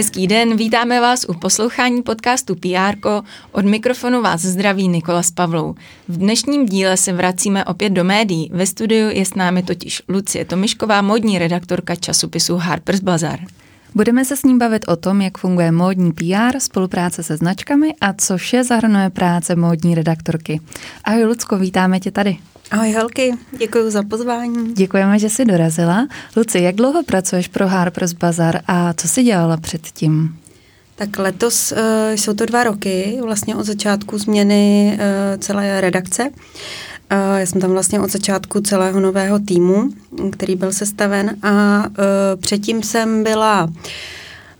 Hezký den, vítáme vás u poslouchání podcastu PR. Od mikrofonu vás zdraví Nikola s Pavlou. V dnešním díle se vracíme opět do médií. Ve studiu je s námi totiž Lucie Tomišková, modní redaktorka časopisu Harper's Bazaar. Budeme se s ním bavit o tom, jak funguje módní PR, spolupráce se značkami a co vše zahrnuje práce módní redaktorky. Ahoj Lucko, vítáme tě tady. Ahoj holky, děkuji za pozvání. Děkujeme, že jsi dorazila. Luci, jak dlouho pracuješ pro Harper's Bazaar a co jsi dělala předtím? Tak letos uh, jsou to dva roky, vlastně od začátku změny uh, celé redakce. Uh, já jsem tam vlastně od začátku celého nového týmu, který byl sestaven a uh, předtím jsem byla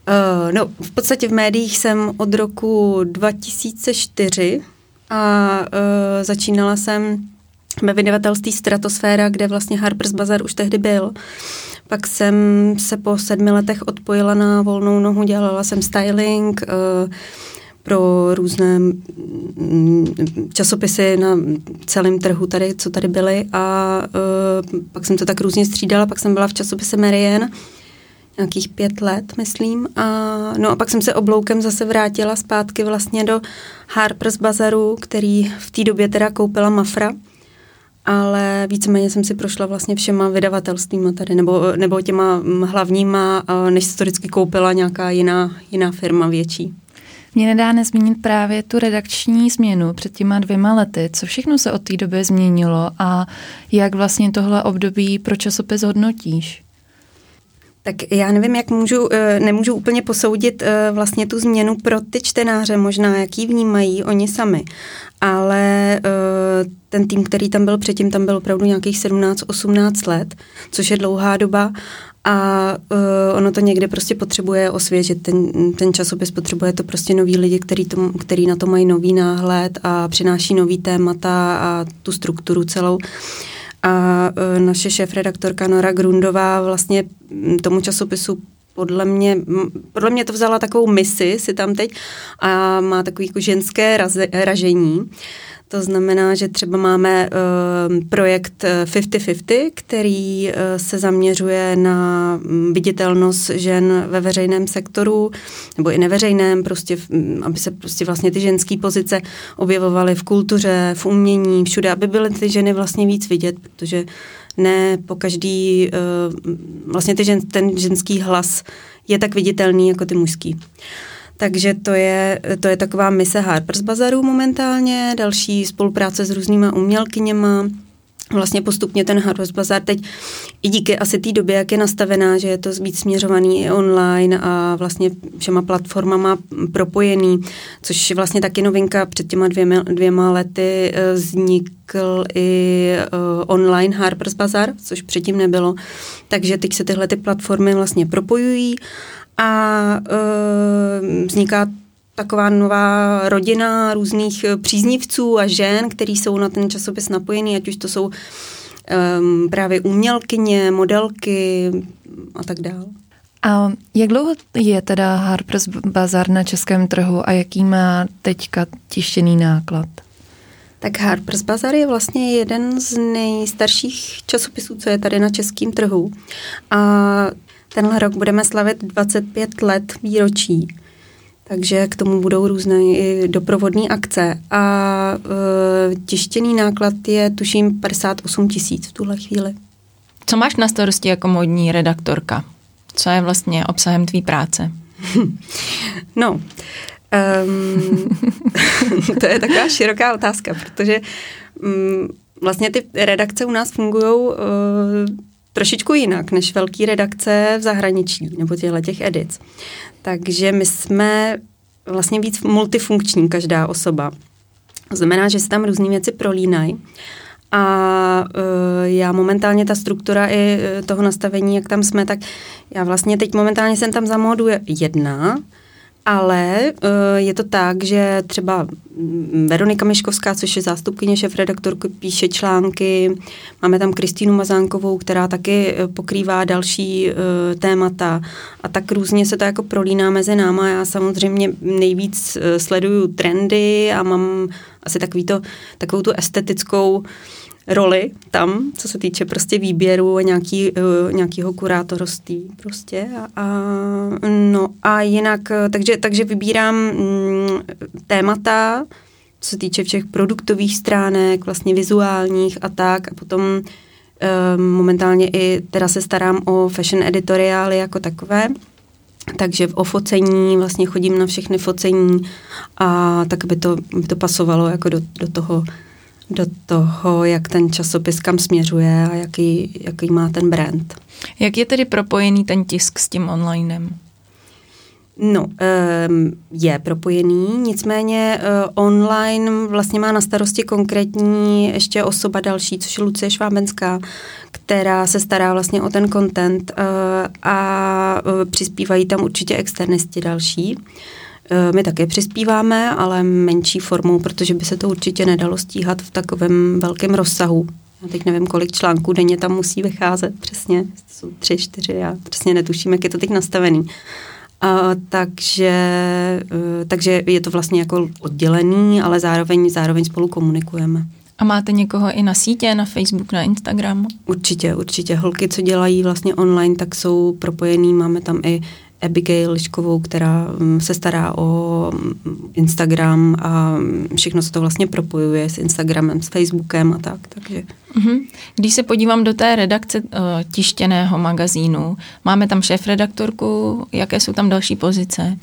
Uh, no, v podstatě v médiích jsem od roku 2004 a uh, začínala jsem ve vydavatelství Stratosféra, kde vlastně Harper's Bazaar už tehdy byl. Pak jsem se po sedmi letech odpojila na volnou nohu, dělala jsem styling uh, pro různé mm, časopisy na celém trhu tady, co tady byly a uh, pak jsem to tak různě střídala, pak jsem byla v časopise Marianne nějakých pět let, myslím. A, no a pak jsem se obloukem zase vrátila zpátky vlastně do Harper's Bazaru, který v té době teda koupila Mafra ale víceméně jsem si prošla vlastně všema vydavatelstvíma tady, nebo, nebo těma hlavníma, než se to vždycky koupila nějaká jiná, jiná firma větší. Mě nedá nezmínit právě tu redakční změnu před těma dvěma lety. Co všechno se od té doby změnilo a jak vlastně tohle období pro časopis hodnotíš? Tak já nevím, jak můžu, eh, nemůžu úplně posoudit eh, vlastně tu změnu pro ty čtenáře, možná jaký vnímají oni sami, ale eh, ten tým, který tam byl předtím, tam byl opravdu nějakých 17-18 let, což je dlouhá doba. A uh, ono to někde prostě potřebuje osvěžit, ten, ten časopis potřebuje to prostě noví lidi, který, to, který na to mají nový náhled a přináší nový témata a tu strukturu celou. A uh, naše šéf-redaktorka Nora Grundová vlastně tomu časopisu podle mě, podle mě to vzala takovou misi si tam teď a má takový jako ženské raze, ražení. To znamená, že třeba máme uh, projekt 50-50, který uh, se zaměřuje na mm, viditelnost žen ve veřejném sektoru, nebo i neveřejném, prostě, aby se prostě vlastně ty ženské pozice objevovaly v kultuře, v umění, všude, aby byly ty ženy vlastně víc vidět, protože ne po každý, uh, vlastně ty žen, ten ženský hlas je tak viditelný jako ty mužský. Takže to je, to je taková mise Harper's Bazaru momentálně, další spolupráce s různýma umělkyněma, vlastně postupně ten Harvest Bazaar teď i díky asi té době, jak je nastavená, že je to víc směřovaný i online a vlastně všema platformama propojený, což je vlastně taky novinka. Před těma dvěma, dvěma lety eh, vznikl i uh, online Harper's Bazaar, což předtím nebylo. Takže teď se tyhle ty platformy vlastně propojují a uh, vzniká taková nová rodina různých eh, příznivců a žen, který jsou na ten časopis napojení, ať už to jsou um, právě umělkyně, modelky a tak dále. A jak dlouho je teda Harper's Bazaar na českém trhu a jaký má teďka tištěný náklad? Tak Harper's Bazaar je vlastně jeden z nejstarších časopisů, co je tady na českém trhu. A tenhle rok budeme slavit 25 let výročí takže k tomu budou různé i doprovodné akce. A e, tištěný náklad je tuším 58 tisíc v tuhle chvíli. Co máš na starosti jako modní redaktorka? Co je vlastně obsahem tvý práce? no, um, to je taková široká otázka, protože um, vlastně ty redakce u nás fungují uh, trošičku jinak než velké redakce v zahraničí nebo těchto těch edic. Takže my jsme vlastně víc multifunkční každá osoba. To znamená, že se tam různé věci prolínají. A uh, já momentálně ta struktura i e, toho nastavení, jak tam jsme, tak já vlastně teď momentálně jsem tam za módu jedna, ale uh, je to tak, že třeba Veronika Miškovská, což je zástupkyně šef redaktorky, píše články. Máme tam Kristýnu Mazánkovou, která taky eh, pokrývá další uh, témata. A tak různě se to jako prolíná mezi náma. Já samozřejmě nejvíc uh, sleduju trendy a mám asi takový to, takovou tu estetickou roli tam, co se týče prostě výběru a nějaký, uh, nějakého kurátorství prostě. A, a, no a jinak, takže, takže vybírám mm, témata, co se týče všech produktových stránek, vlastně vizuálních a tak a potom um, momentálně i teda se starám o fashion editoriály jako takové, takže o focení, vlastně chodím na všechny focení a tak by to, by to pasovalo jako do, do toho do toho, jak ten časopis kam směřuje a jaký, jaký má ten brand. Jak je tedy propojený ten tisk s tím onlinem? No, je propojený, nicméně eh, online vlastně má na starosti konkrétní ještě osoba další, což je Lucie Švábenská, která se stará vlastně o ten content eh, a eh, přispívají tam určitě externisti další. My také přispíváme, ale menší formou, protože by se to určitě nedalo stíhat v takovém velkém rozsahu. Já teď nevím, kolik článků denně tam musí vycházet přesně. Jsou tři, čtyři, já přesně netuším, jak je to teď nastavený. A, takže, uh, takže je to vlastně jako oddělený, ale zároveň, zároveň spolu komunikujeme. A máte někoho i na sítě, na Facebook, na Instagram? Určitě, určitě. Holky, co dělají vlastně online, tak jsou propojený. Máme tam i Abigail Liškovou, která mm, se stará o mm, Instagram a všechno se to vlastně propojuje s Instagramem, s Facebookem a tak. Takže. Mhm. Když se podívám do té redakce uh, tištěného magazínu, máme tam šéf-redaktorku, jaké jsou tam další pozice?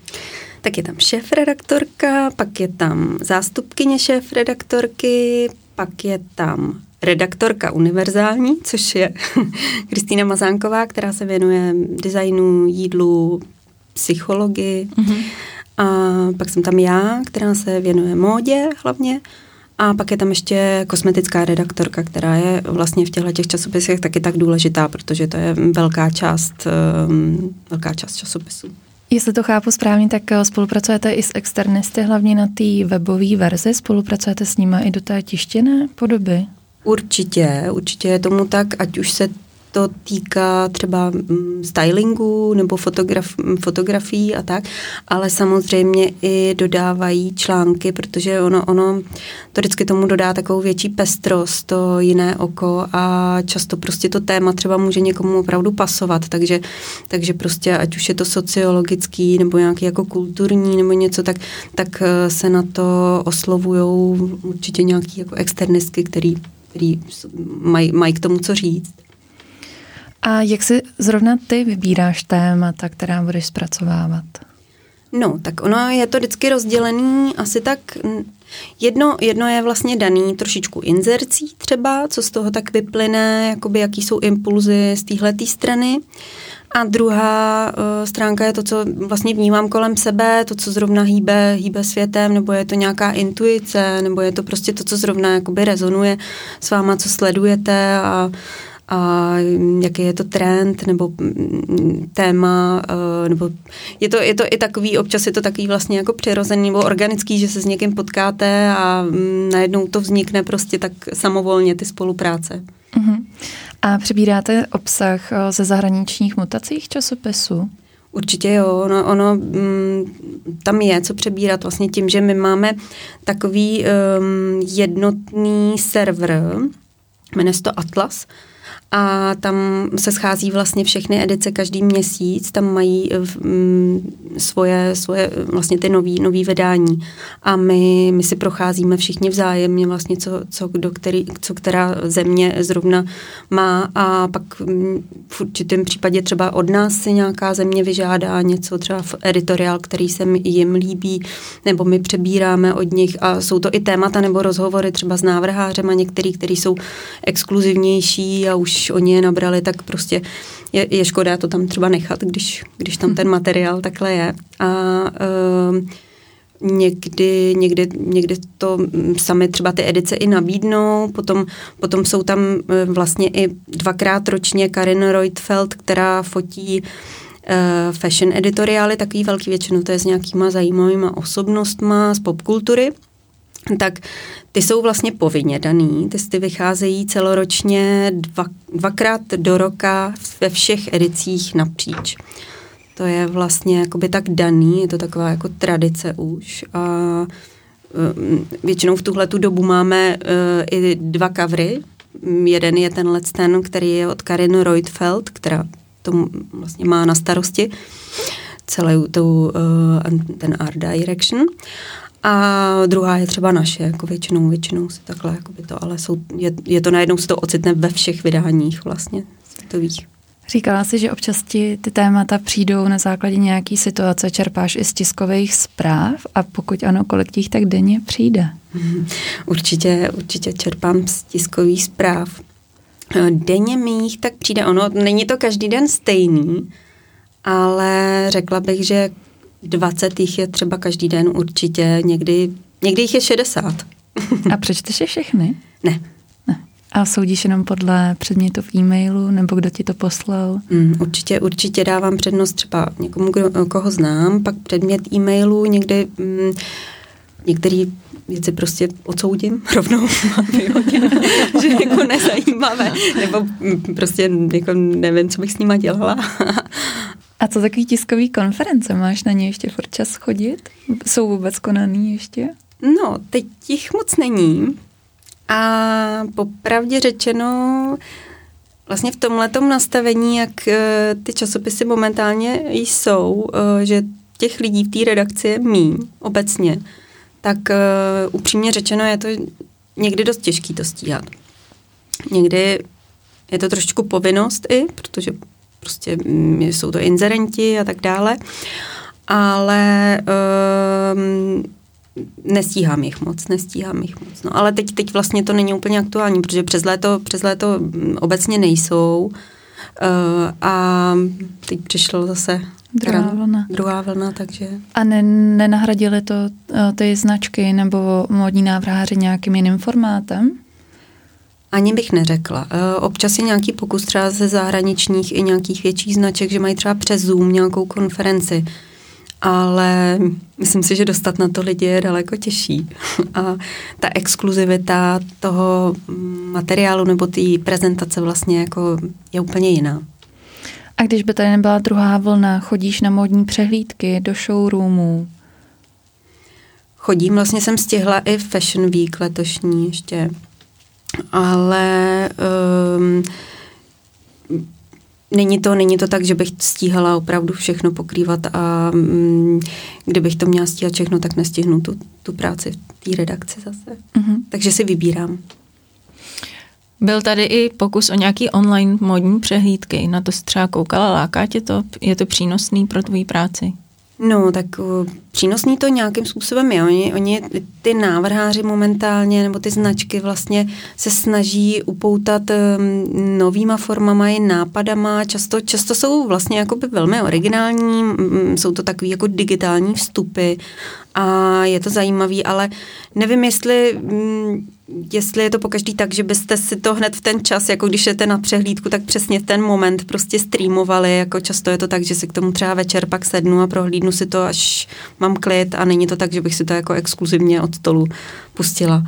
Tak je tam šéf-redaktorka, pak je tam zástupkyně šéf-redaktorky, pak je tam redaktorka univerzální, což je Kristýna Mazánková, která se věnuje designu, jídlu, psychologii. Mm-hmm. A pak jsem tam já, která se věnuje módě hlavně. A pak je tam ještě kosmetická redaktorka, která je vlastně v těchto těch časopisech taky tak důležitá, protože to je velká část, um, velká část časopisů. Jestli to chápu správně, tak eh, spolupracujete i s externisty, hlavně na té webové verzi, spolupracujete s nimi i do té tištěné podoby? Určitě, určitě je tomu tak, ať už se to týká třeba mm, stylingu nebo fotograf, fotografií a tak, ale samozřejmě i dodávají články, protože ono, ono to vždycky tomu dodá takovou větší pestrost, to jiné oko a často prostě to téma třeba může někomu opravdu pasovat, takže, takže prostě ať už je to sociologický nebo nějaký jako kulturní nebo něco, tak, tak eh, se na to oslovují určitě nějaký jako externistky, který který mají maj k tomu co říct. A jak si zrovna ty vybíráš témata, která budeš zpracovávat? No, tak ono je to vždycky rozdělený asi tak, jedno, jedno je vlastně daný trošičku inzercí třeba, co z toho tak vyplyne, jakoby jaký jsou impulzy z téhle strany. A druhá uh, stránka je to, co vlastně vnímám kolem sebe, to, co zrovna hýbe, hýbe světem, nebo je to nějaká intuice, nebo je to prostě to, co zrovna jakoby rezonuje s váma, co sledujete a, a jaký je to trend nebo mm, téma, uh, nebo je to, je to i takový, občas je to takový vlastně jako přirozený nebo organický, že se s někým potkáte a um, najednou to vznikne prostě tak samovolně ty spolupráce. Uh-huh. A přebíráte obsah eh, ze zahraničních mutacích časopisu? Určitě jo, ono, ono mm, tam je co přebírat vlastně tím, že my máme takový um, jednotný server, jmenuje se to Atlas, a tam se schází vlastně všechny edice každý měsíc, tam mají mm, svoje, svoje vlastně ty nový, nový vydání. A my, my si procházíme všichni vzájemně vlastně, co, co, do který, co která země zrovna má. A pak mm, v určitém případě třeba od nás si nějaká země vyžádá něco, třeba v editoriál, který se jim líbí, nebo my přebíráme od nich. A jsou to i témata nebo rozhovory třeba s návrhářem a některý, který jsou exkluzivnější a už když oni je nabrali, tak prostě je, je škoda to tam třeba nechat, když, když tam ten materiál takhle je. A uh, někdy, někdy, někdy to sami třeba ty edice i nabídnou, potom, potom jsou tam e, vlastně i dvakrát ročně Karin Reutfeld, která fotí uh, fashion editoriály, takový velký většinou to je s nějakýma zajímavýma osobnostma z popkultury tak ty jsou vlastně povinně daný. Testy vycházejí celoročně dva, dvakrát do roka ve všech edicích napříč. To je vlastně jakoby tak daný, je to taková jako tradice už. A um, většinou v tuhle tu dobu máme uh, i dva kavry Jeden je tenhle ten, který je od Karin Reutfeld, která to vlastně má na starosti celou tu, ten art direction. A druhá je třeba naše, jako většinou, většinou si takhle, jako by to, ale jsou, je, je to najednou se to ocitne ve všech vydáních vlastně světových. Říkala jsi, že občas ti ty témata přijdou na základě nějaký situace, čerpáš i z tiskových zpráv a pokud ano, kolik těch tak denně přijde? Určitě, určitě čerpám z tiskových zpráv. Denně mých tak přijde, ono není to každý den stejný, ale řekla bych, že 20 jich je třeba každý den určitě, někdy, někdy jich je 60. A přečteš je všechny? Ne. ne. A soudíš jenom podle předmětu v e-mailu, nebo kdo ti to poslal? Mm, určitě, určitě dávám přednost třeba někomu, kdo, koho znám, pak předmět e-mailu, někdy mm, některý věci prostě odsoudím rovnou že jako nezajímavé, nebo mm, prostě jako nevím, co bych s nima dělala. A co takový tiskový konference? Máš na ně ještě furt čas chodit? Jsou vůbec konaný ještě? No, teď jich moc není. A popravdě řečeno, vlastně v tomhletom nastavení, jak eh, ty časopisy momentálně jsou, eh, že těch lidí v té redakci je míň obecně, tak uh, upřímně řečeno je to někdy dost těžký to stíhat. Někdy je to trošku povinnost i, protože prostě mm, jsou to inzerenti a tak dále, ale um, nestíhám jich moc, nestíhám jich moc. No, ale teď, teď vlastně to není úplně aktuální, protože přes léto, přes léto mm, obecně nejsou uh, a teď přišlo zase Druhá vlna. Druhá vlna, takže... A ne, nenahradili to uh, ty značky nebo módní návrháři nějakým jiným formátem? Ani bych neřekla. E, občas je nějaký pokus třeba ze zahraničních i nějakých větších značek, že mají třeba přes Zoom nějakou konferenci, ale myslím si, že dostat na to lidi je daleko těžší. A ta exkluzivita toho materiálu nebo té prezentace vlastně jako je úplně jiná. A když by tady nebyla druhá vlna, chodíš na módní přehlídky do showroomů? Chodím, vlastně jsem stihla i Fashion Week letošní ještě ale um, Není to, není to tak, že bych stíhala opravdu všechno pokrývat a um, kdybych to měla stíhat všechno, tak nestihnu tu, tu práci v té redakci zase. Mm-hmm. Takže si vybírám. Byl tady i pokus o nějaký online modní přehlídky. Na to jsi třeba koukala, láká tě to? Je to přínosný pro tvůj práci? No, tak uh, přínosný to nějakým způsobem je. Oni, oni, ty návrháři momentálně, nebo ty značky vlastně se snaží upoutat um, novýma formama i nápadama. Často, často jsou vlastně jakoby velmi originální, um, jsou to takový jako digitální vstupy a je to zajímavý, ale nevím, jestli... Um, jestli je to pokaždý tak, že byste si to hned v ten čas, jako když jdete na přehlídku, tak přesně ten moment prostě streamovali, jako často je to tak, že si k tomu třeba večer pak sednu a prohlídnu si to, až mám klid a není to tak, že bych si to jako exkluzivně od stolu pustila.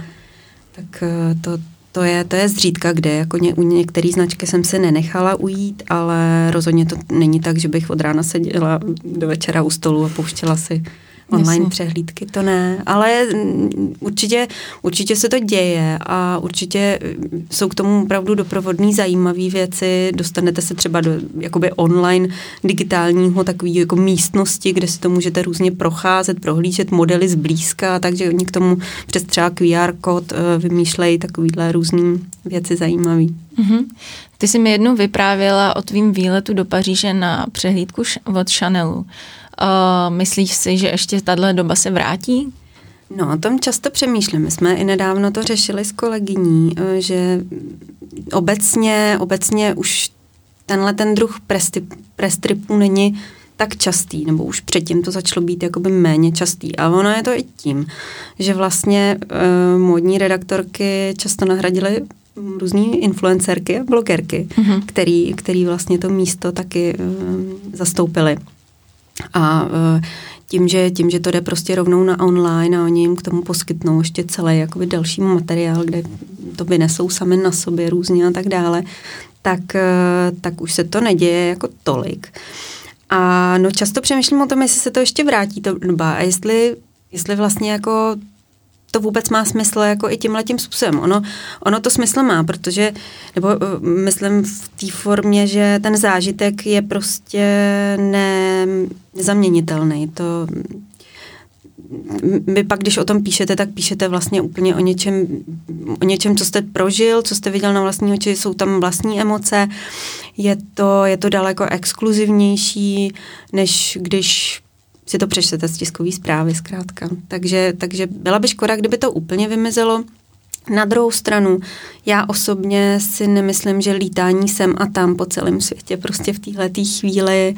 Tak eh, to, to je, to je zřídka, kde jako ně, u některé značky jsem se nenechala ujít, ale rozhodně to není tak, že bych od rána seděla do večera u stolu a pouštěla si online Jasně. přehlídky, to ne, ale určitě, určitě se to děje a určitě jsou k tomu opravdu doprovodné zajímavé věci, dostanete se třeba do jakoby online digitálního takové jako místnosti, kde si to můžete různě procházet, prohlížet modely zblízka, takže oni k tomu přes třeba QR kód eh, vymýšlejí takovýhle různé věci zajímavé. Mm-hmm. Ty jsi mi jednou vyprávěla o tvým výletu do Paříže na přehlídku od Chanelu. Uh, myslíš si, že ještě tahle doba se vrátí? No, o tom často přemýšlím. My jsme i nedávno to řešili s kolegyní, eh, že obecně, obecně už tenhle ten druh prestripů není tak častý, nebo už předtím to začalo být jakoby méně častý. A ono je to i tím, že vlastně uh, módní redaktorky často nahradily různý influencerky a blogerky, mm-hmm. který, který vlastně to místo taky uh, zastoupily. A e, tím že, tím, že to jde prostě rovnou na online a oni jim k tomu poskytnou ještě celý jakoby další materiál, kde to vynesou sami na sobě různě a tak dále, tak, e, tak už se to neděje jako tolik. A no často přemýšlím o tom, jestli se to ještě vrátí to doba a jestli, jestli vlastně jako to vůbec má smysl jako i tímhle tím způsobem. Ono, ono to smysl má, protože, nebo uh, myslím v té formě, že ten zážitek je prostě ne, nezaměnitelný. To, vy pak, když o tom píšete, tak píšete vlastně úplně o něčem, o něčem, co jste prožil, co jste viděl na vlastní oči, jsou tam vlastní emoce, je to, je to daleko exkluzivnější, než když si to přečtete z tiskové zprávy zkrátka. Takže, takže byla by škoda, kdyby to úplně vymizelo. Na druhou stranu, já osobně si nemyslím, že lítání sem a tam po celém světě prostě v téhle chvíli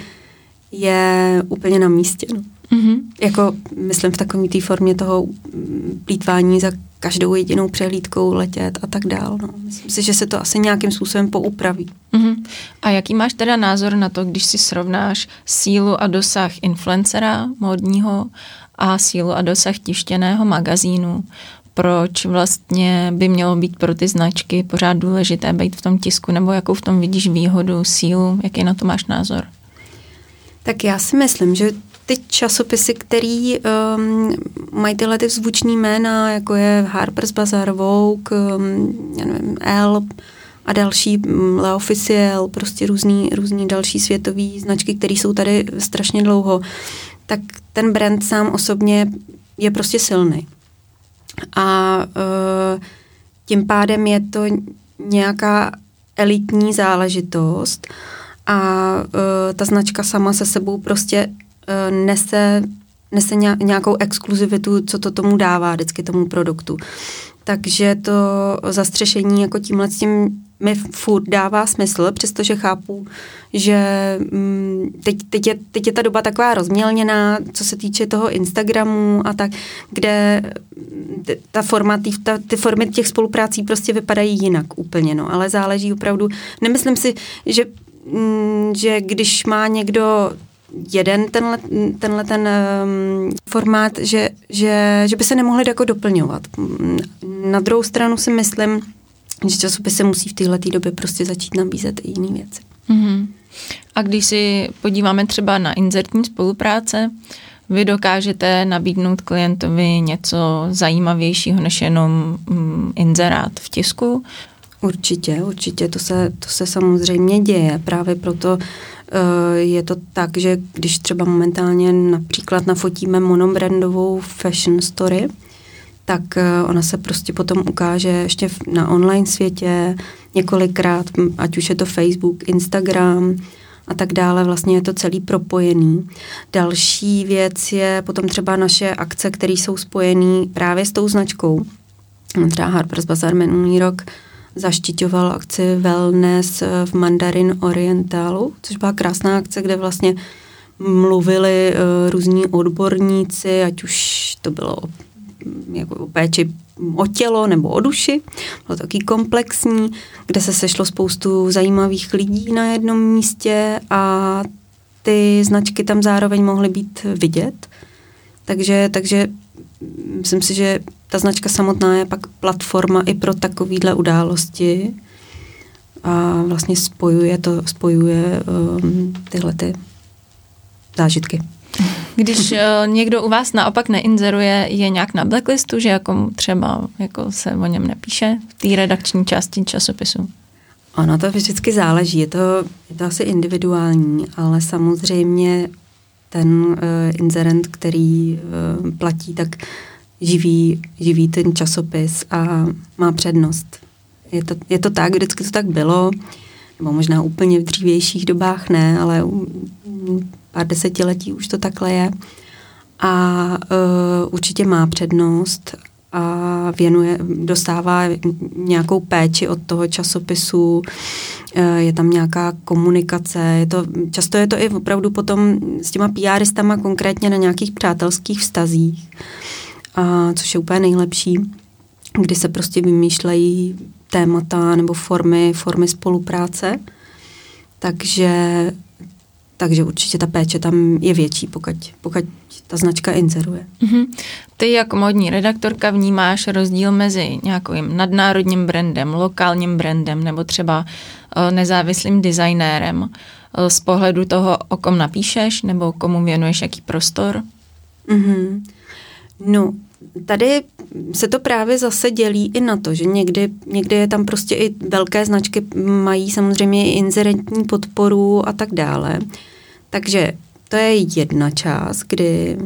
je úplně na místě. No. Mm-hmm. Jako, myslím v takové té formě toho plítvání za každou jedinou přehlídkou letět a tak dál. No. Myslím si, že se to asi nějakým způsobem poupraví. Mm-hmm. A jaký máš teda názor na to, když si srovnáš sílu a dosah influencera módního a sílu a dosah tištěného magazínu? Proč vlastně by mělo být pro ty značky pořád důležité být v tom tisku, nebo jakou v tom vidíš výhodu, sílu, jaký na to máš názor? Tak já si myslím, že ty časopisy, který um, mají tyhle ty zvuční jména, jako je Harper's Bazaar, Vogue, um, já nevím, Elle a další, um, L'Officiel, prostě různý, různý další světové značky, které jsou tady strašně dlouho, tak ten brand sám osobně je prostě silný. A uh, tím pádem je to nějaká elitní záležitost a uh, ta značka sama se sebou prostě nese, nese nějakou exkluzivitu, co to tomu dává vždycky tomu produktu. Takže to zastřešení jako tímhle s tím mi furt dává smysl, přestože chápu, že mm, teď, teď, je, teď je ta doba taková rozmělněná, co se týče toho Instagramu a tak, kde ta forma, tý, ta, ty formy těch spoluprácí prostě vypadají jinak úplně, no, ale záleží opravdu, nemyslím si, že, mm, že když má někdo jeden tenhle, tenhle ten um, formát, že, že, že by se nemohli jako doplňovat. Na druhou stranu si myslím, že časopisy musí v téhle době prostě začít nabízet i jiné věci. Mm-hmm. A když si podíváme třeba na inzertní spolupráce, vy dokážete nabídnout klientovi něco zajímavějšího než jenom mm, inzerát v tisku? Určitě, určitě, to se, to se samozřejmě děje. Právě proto Eh, je to tak, že když třeba momentálně například nafotíme monobrandovou fashion story, tak eh, ona se prostě potom ukáže ještě na online světě několikrát, ať už je to Facebook, Instagram a tak dále, vlastně je to celý propojený. Další věc je potom třeba naše akce, které jsou spojené právě s tou značkou. Třeba Harper's Bazaar minulý rok zaštiťoval akci Wellness v Mandarin Orientalu, což byla krásná akce, kde vlastně mluvili uh, různí odborníci, ať už to bylo o, jako o péči o tělo nebo o duši. Bylo to taky komplexní, kde se sešlo spoustu zajímavých lidí na jednom místě a ty značky tam zároveň mohly být vidět. Takže, takže myslím si, že ta značka samotná je pak platforma i pro takovýhle události a vlastně spojuje to, spojuje um, tyhle ty zážitky. Když uh, někdo u vás naopak neinzeruje, je nějak na blacklistu, že jako třeba jako se o něm nepíše v té redakční části časopisu? Ono to vždycky záleží, je to, je to asi individuální, ale samozřejmě ten uh, inzerent, který uh, platí, tak živí, živí ten časopis a má přednost. Je to, je to tak, vždycky to tak bylo, nebo možná úplně v dřívějších dobách ne, ale pár desetiletí už to takhle je. A uh, určitě má přednost a věnuje, dostává nějakou péči od toho časopisu, je tam nějaká komunikace, je to, často je to i opravdu potom s těma PRistama konkrétně na nějakých přátelských vztazích a což je úplně nejlepší, kdy se prostě vymýšlejí témata nebo formy, formy spolupráce. Takže, takže určitě ta péče tam je větší, pokud, pokud ta značka inzeruje. Mm-hmm. Ty jako modní redaktorka vnímáš rozdíl mezi nějakým nadnárodním brandem, lokálním brandem nebo třeba uh, nezávislým designérem uh, z pohledu toho, o kom napíšeš nebo komu věnuješ jaký prostor? Mm-hmm. No, tady se to právě zase dělí i na to, že někdy, někdy je tam prostě i velké značky, mají samozřejmě i inzerentní podporu a tak dále. Takže to je jedna část, kdy,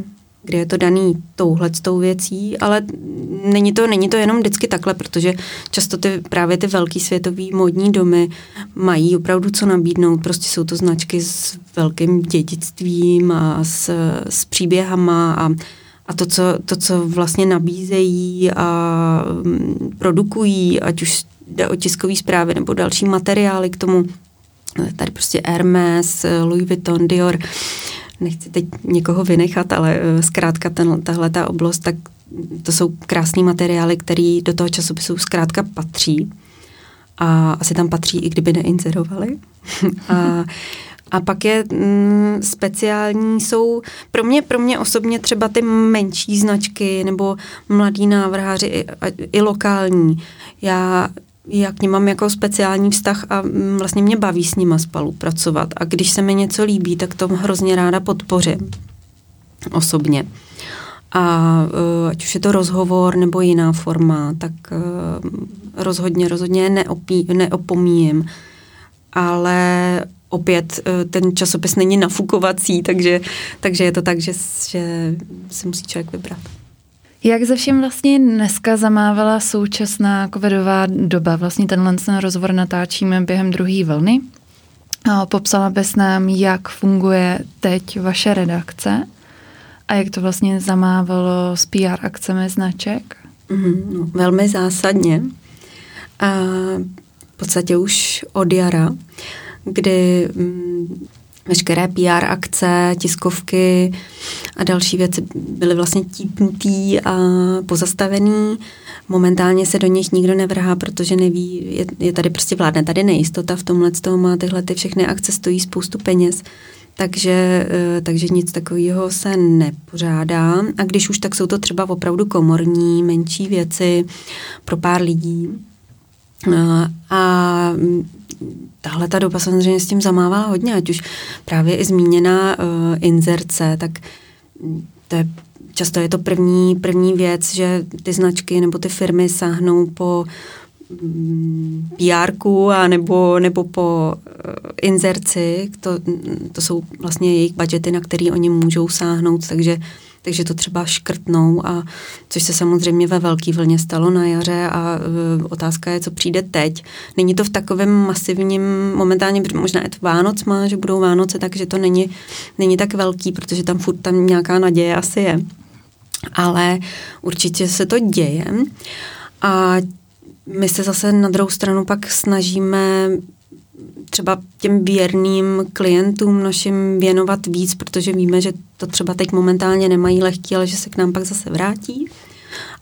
kdy je to daný touhle s tou věcí, ale není to, není to jenom vždycky takhle, protože často ty, právě ty velký světový modní domy mají opravdu co nabídnout. Prostě jsou to značky s velkým dědictvím a s, s příběhama a a to co, to, co vlastně nabízejí a mm, produkují, ať už jde o tiskové zprávy nebo další materiály k tomu, tady prostě Hermes, Louis Vuitton, Dior, nechci teď někoho vynechat, ale eh, zkrátka ten, tahle ta oblast, tak to jsou krásné materiály, které do toho časopisu zkrátka patří. A asi tam patří, i kdyby neinzerovali. a a pak je mm, speciální, jsou pro mě, pro mě osobně třeba ty menší značky nebo mladí návrháři i, i lokální. Já já k ním mám jako speciální vztah a mm, vlastně mě baví s nima spolupracovat. A když se mi něco líbí, tak to hrozně ráda podpořím osobně. A uh, ať už je to rozhovor nebo jiná forma, tak uh, rozhodně, rozhodně neopí, neopomíjím. Ale opět eh, ten časopis není nafukovací, takže, takže je to tak, že, že si musí člověk vybrat. Jak ze všem vlastně dneska zamávala současná covidová doba? Vlastně tenhle ten rozhovor natáčíme během druhé vlny. Popsala bys nám, jak funguje teď vaše redakce a jak to vlastně zamávalo s PR akcemi značek? Mm, no, velmi zásadně. A v podstatě už od jara. Kdy mm, veškeré PR akce, tiskovky a další věci byly vlastně típnutý a pozastavený. Momentálně se do nich nikdo nevrhá, protože neví, je, je tady prostě vládne tady nejistota v tomhle tom a tyhle ty všechny akce stojí spoustu peněz. Takže, eh, takže nic takového se nepořádá. A když už, tak jsou to třeba opravdu komorní, menší věci pro pár lidí. Eh, a tahle ta doba samozřejmě s tím zamávala hodně, ať už právě i zmíněná uh, inzerce, tak to je, často je to první, první věc, že ty značky nebo ty firmy sáhnou po mm, pr a nebo, nebo po uh, inzerci, to, to jsou vlastně jejich budgety, na který oni můžou sáhnout, takže takže to třeba škrtnou, a což se samozřejmě ve velké vlně stalo na jaře a uh, otázka je, co přijde teď. Není to v takovém masivním, momentálně možná je to Vánoc má, že budou Vánoce, takže to není, není tak velký, protože tam furt tam nějaká naděje asi je. Ale určitě se to děje. A my se zase na druhou stranu pak snažíme třeba těm věrným klientům našim věnovat víc, protože víme, že to třeba teď momentálně nemají lehký, ale že se k nám pak zase vrátí.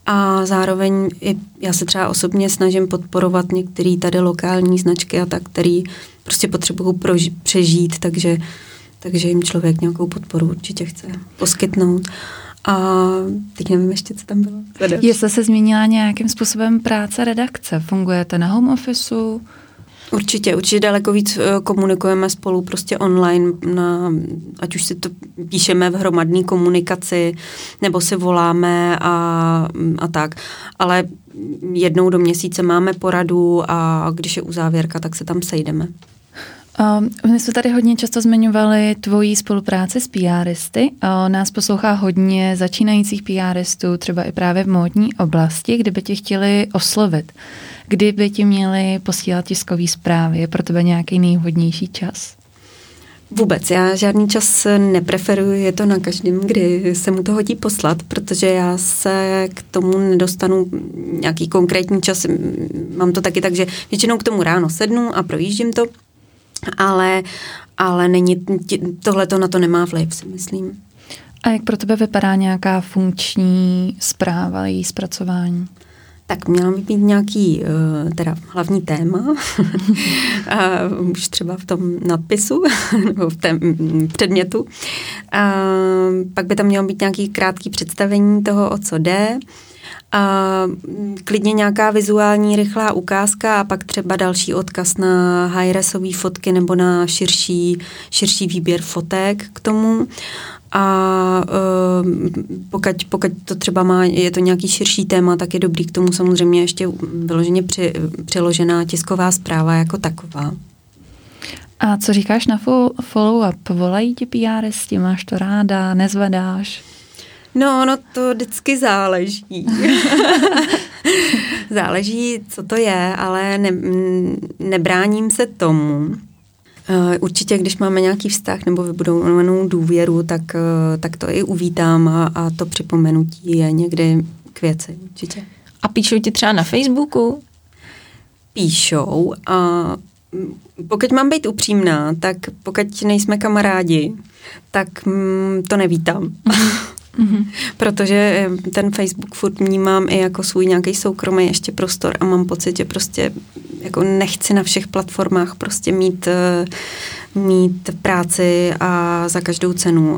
A zároveň i já se třeba osobně snažím podporovat některé tady lokální značky a tak, který prostě potřebují přežít, takže, takže jim člověk nějakou podporu určitě chce poskytnout. A teď nevím ještě, co tam bylo. Jestli se změnila nějakým způsobem práce redakce? Fungujete na home officeu? Určitě, určitě daleko víc eh, komunikujeme spolu prostě online, na, ať už si to píšeme v hromadné komunikaci, nebo si voláme a, a tak. Ale jednou do měsíce máme poradu a když je uzávěrka, tak se tam sejdeme. Uh, my jsme tady hodně často zmiňovali tvojí spolupráci s PRisty. Uh, nás poslouchá hodně začínajících PRistů, třeba i právě v módní oblasti, kdyby tě chtěli oslovit. Kdyby ti měli posílat tiskový zprávy, je pro tebe nějaký nejvhodnější čas? Vůbec, já žádný čas nepreferuji, je to na každém, kdy se mu to hodí poslat, protože já se k tomu nedostanu nějaký konkrétní čas. Mám to taky tak, že většinou k tomu ráno sednu a projíždím to, ale, ale není, tohle to na to nemá vliv, si myslím. A jak pro tebe vypadá nějaká funkční zpráva, její zpracování? Tak měla by být nějaký uh, teda hlavní téma, a už třeba v tom nadpisu nebo v tom předmětu. A pak by tam mělo být nějaký krátký představení toho, o co jde. A klidně nějaká vizuální rychlá ukázka a pak třeba další odkaz na high-resové fotky nebo na širší, širší výběr fotek k tomu. A uh, pokud, pokud to třeba má, je to nějaký širší téma, tak je dobrý k tomu samozřejmě ještě vyloženě při, přiložená tisková zpráva jako taková. A co říkáš na follow-up? Volají ti PRisti, máš to ráda, nezvedáš? No, no to vždycky záleží. záleží, co to je, ale ne, nebráním se tomu. Eh, určitě, když máme nějaký vztah nebo vybudovanou důvěru, tak, eh, tak to i uvítám a, a to připomenutí je někdy k věci, určitě. A píšou ti třeba na Facebooku? Píšou a pokud mám být upřímná, tak pokud nejsme kamarádi, tak mm, to nevítám. Mm-hmm. Protože eh, ten Facebook furt vnímám i jako svůj nějaký soukromý ještě prostor a mám pocit, že prostě jako nechci na všech platformách prostě mít, eh, mít práci a za každou cenu.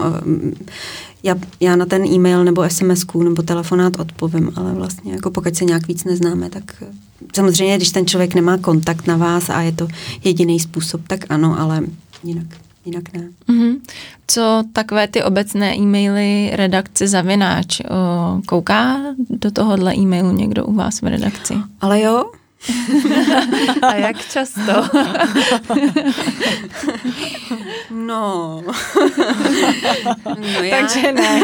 Já, já na ten e-mail nebo sms nebo telefonát odpovím, ale vlastně jako pokud se nějak víc neznáme, tak eh, samozřejmě, když ten člověk nemá kontakt na vás a je to jediný způsob, tak ano, ale jinak jinak ne. Mm-hmm. Co takové ty obecné e-maily redakce zavináč? Kouká do tohohle e-mailu někdo u vás v redakci? Ale jo, A jak často? No. no já... Takže ne.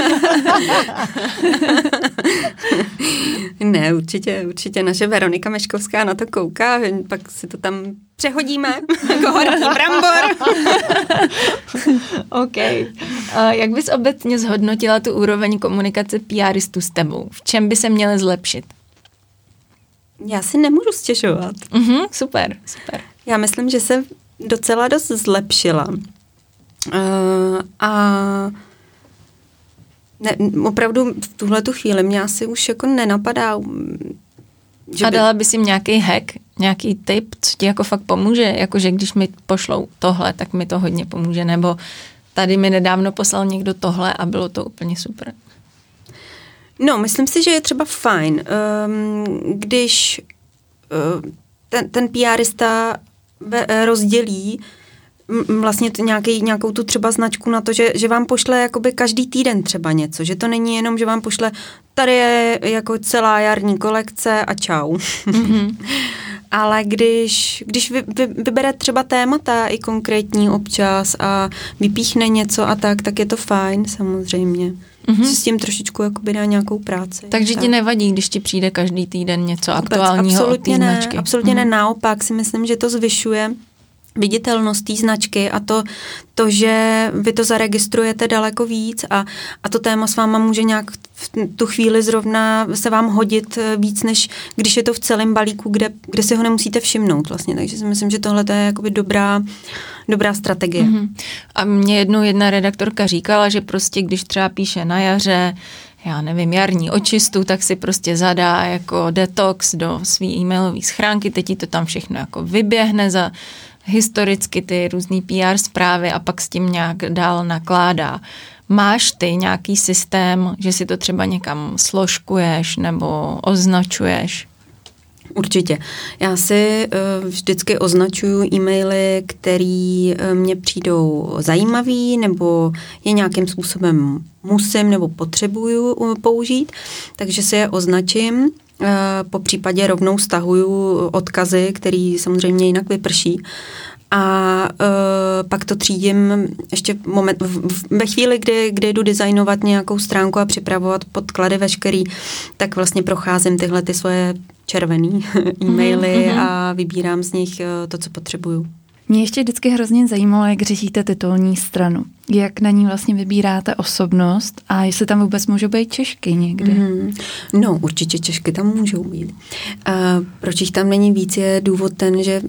ne, určitě, určitě naše Veronika Meškovská na to kouká, pak si to tam přehodíme jako horký brambor. OK. Uh, jak bys obecně zhodnotila tu úroveň komunikace PRistů s tebou? V čem by se měly zlepšit? Já si nemůžu stěžovat. Mm-hmm, super, super. Já myslím, že se docela dost zlepšila. Uh, a ne, opravdu v tuhle tu chvíli mě asi už jako nenapadá. Že a dala by si nějaký hack, nějaký tip, co ti jako fakt pomůže? Jakože když mi pošlou tohle, tak mi to hodně pomůže. Nebo tady mi nedávno poslal někdo tohle a bylo to úplně super. No, myslím si, že je třeba fajn, um, když uh, ten, ten PRista rozdělí vlastně to nějaký, nějakou tu třeba značku na to, že, že vám pošle jakoby každý týden třeba něco, že to není jenom, že vám pošle tady je jako celá jarní kolekce a čau. Mm-hmm. Ale když, když vy, vy, vybere třeba témata i konkrétní občas a vypíchne něco a tak, tak je to fajn samozřejmě mm-hmm. si s tím trošičku jakoby dá nějakou práci. Takže tak. ti nevadí, když ti přijde každý týden něco Vůbec, aktuálního absolutně od ne, značky. Absolutně mm-hmm. ne, naopak si myslím, že to zvyšuje viditelnost té značky a to, to, že vy to zaregistrujete daleko víc a, a to téma s váma může nějak v tu chvíli zrovna se vám hodit eh, víc, než když je to v celém balíku, kde, kde si ho nemusíte všimnout vlastně. Takže si myslím, že tohle je jakoby dobrá, dobrá strategie. Mm-hmm. A mě jednou jedna redaktorka říkala, že prostě když třeba píše na jaře, já nevím, jarní očistu, tak si prostě zadá jako detox do své e-mailové schránky, teď ti to tam všechno jako vyběhne za historicky ty různý PR zprávy a pak s tím nějak dál nakládá. Máš ty nějaký systém, že si to třeba někam složkuješ nebo označuješ? Určitě. Já si uh, vždycky označuju e-maily, které uh, mně přijdou zajímavý nebo je nějakým způsobem musím nebo potřebuju uh, použít, takže si je označím. Po případě rovnou stahuju odkazy, který samozřejmě jinak vyprší a uh, pak to třídím ještě moment, v, v, ve chvíli, kdy, kdy jdu designovat nějakou stránku a připravovat podklady veškerý, tak vlastně procházím tyhle ty svoje červený e-maily mm-hmm. a vybírám z nich uh, to, co potřebuju. Mě ještě vždycky hrozně zajímalo, jak řešíte titulní stranu. Jak na ní vlastně vybíráte osobnost a jestli tam vůbec můžou být Češky někdy? Mm, no, určitě Češky tam můžou být. A proč jich tam není víc, je důvod ten, že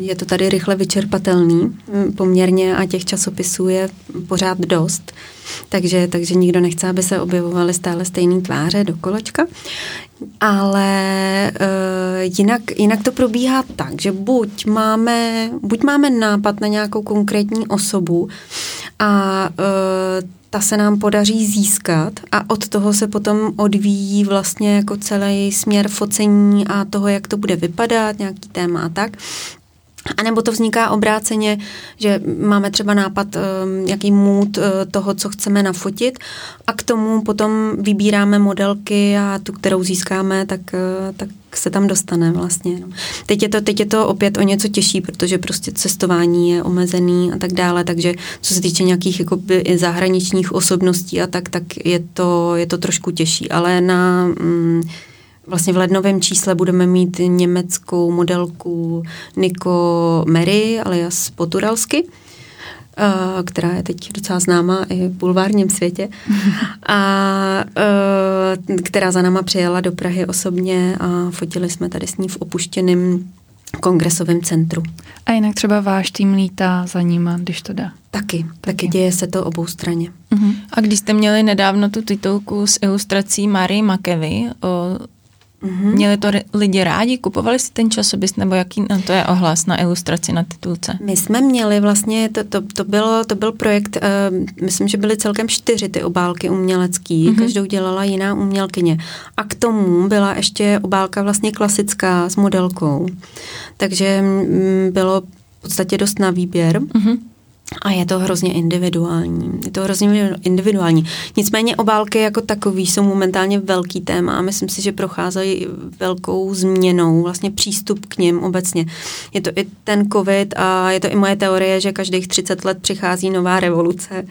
je to tady rychle vyčerpatelný poměrně a těch časopisů je pořád dost. Takže, takže nikdo nechce, aby se objevovaly stále stejné tváře do kolečka. Ale uh, jinak, jinak to probíhá tak, že buď máme, buď máme nápad na nějakou konkrétní osobu a uh, ta se nám podaří získat a od toho se potom odvíjí vlastně jako celý směr focení a toho, jak to bude vypadat, nějaký téma a tak. A nebo to vzniká obráceně, že máme třeba nápad, ehm, jaký mood eh, toho, co chceme nafotit a k tomu potom vybíráme modelky a tu, kterou získáme, tak, eh, tak se tam dostane vlastně. No. Teď, je to, teď je to opět o něco těžší, protože prostě cestování je omezený a tak dále, takže co se týče nějakých jakoby, zahraničních osobností a tak, tak je to, je to trošku těžší, ale na... Mm, Vlastně v lednovém čísle budeme mít německou modelku Niko Mary alias Poturalsky, eh, která je teď docela známá i v bulvárním světě a eh, která za náma přijela do Prahy osobně a fotili jsme tady s ní v opuštěném kongresovém centru. A jinak třeba váš tým lítá za nima, když to dá. Taky, taky, taky děje se to obou straně. Uh-huh. A když jste měli nedávno tu titulku s ilustrací Marie Makevy, o Mm-hmm. Měli to lidi rádi? Kupovali si ten časopis nebo jaký na to je ohlas na ilustraci na titulce? My jsme měli vlastně, to, to, to, bylo, to byl projekt, uh, myslím, že byly celkem čtyři ty obálky umělecký, mm-hmm. každou dělala jiná umělkyně. A k tomu byla ještě obálka vlastně klasická s modelkou. Takže mm, bylo v podstatě dost na výběr. Mm-hmm. A je to hrozně individuální. Je to hrozně individuální. Nicméně obálky jako takový jsou momentálně velký téma a myslím si, že procházejí velkou změnou, vlastně přístup k ním obecně. Je to i ten covid a je to i moje teorie, že každých 30 let přichází nová revoluce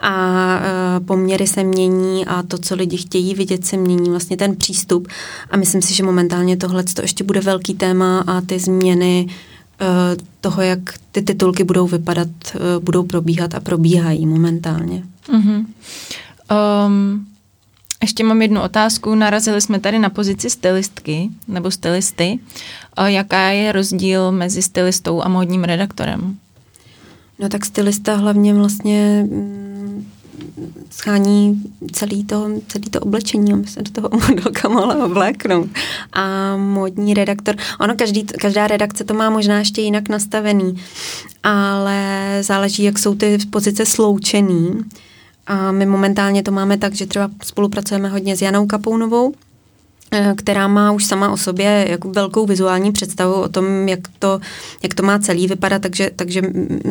a e, poměry se mění a to, co lidi chtějí vidět, se mění, vlastně ten přístup. A myslím si, že momentálně tohle to ještě bude velký téma a ty změny toho, jak ty titulky budou vypadat, eh, budou probíhat a probíhají momentálně. Mm-hmm. Um, ještě mám jednu otázku. Narazili jsme tady na pozici stylistky nebo stylisty. Uh, jaká je rozdíl mezi stylistou a módním redaktorem? No tak stylista hlavně vlastně mm, schání celý to, celý to oblečení, aby se do toho modelka mohla obléknout. A modní redaktor, ono každý, každá redakce to má možná ještě jinak nastavený, ale záleží, jak jsou ty pozice sloučený. A my momentálně to máme tak, že třeba spolupracujeme hodně s Janou Kapounovou, která má už sama o sobě jako velkou vizuální představu o tom, jak to, jak to má celý vypadat, takže, takže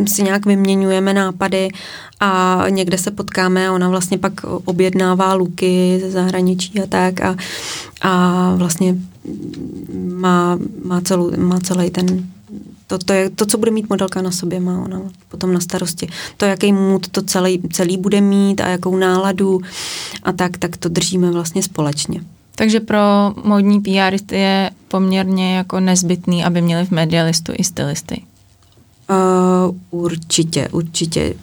si nějak vyměňujeme nápady a někde se potkáme a ona vlastně pak objednává luky ze zahraničí a tak a, a vlastně má, má, celou, má celý ten to, to, je, to, co bude mít modelka na sobě, má ona potom na starosti. To, jaký mood to celý, celý bude mít a jakou náladu a tak, tak to držíme vlastně společně. Takže pro módní PR je poměrně jako nezbytný, aby měli v medialistu i stylisty. Uh, určitě, určitě,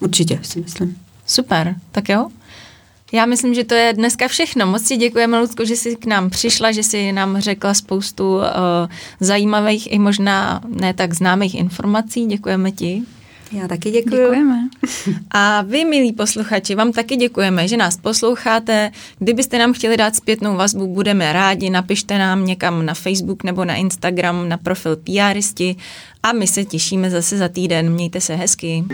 určitě si myslím. Super, tak jo. Já myslím, že to je dneska všechno. Moc ti děkujeme, Lucko, že jsi k nám přišla, že jsi nám řekla spoustu uh, zajímavých i možná ne tak známých informací. Děkujeme ti. Já taky děkuji. Děkujeme. A vy, milí posluchači, vám taky děkujeme, že nás posloucháte. Kdybyste nám chtěli dát zpětnou vazbu, budeme rádi. Napište nám někam na Facebook nebo na Instagram na profil PRisti a my se těšíme zase za týden. Mějte se hezky.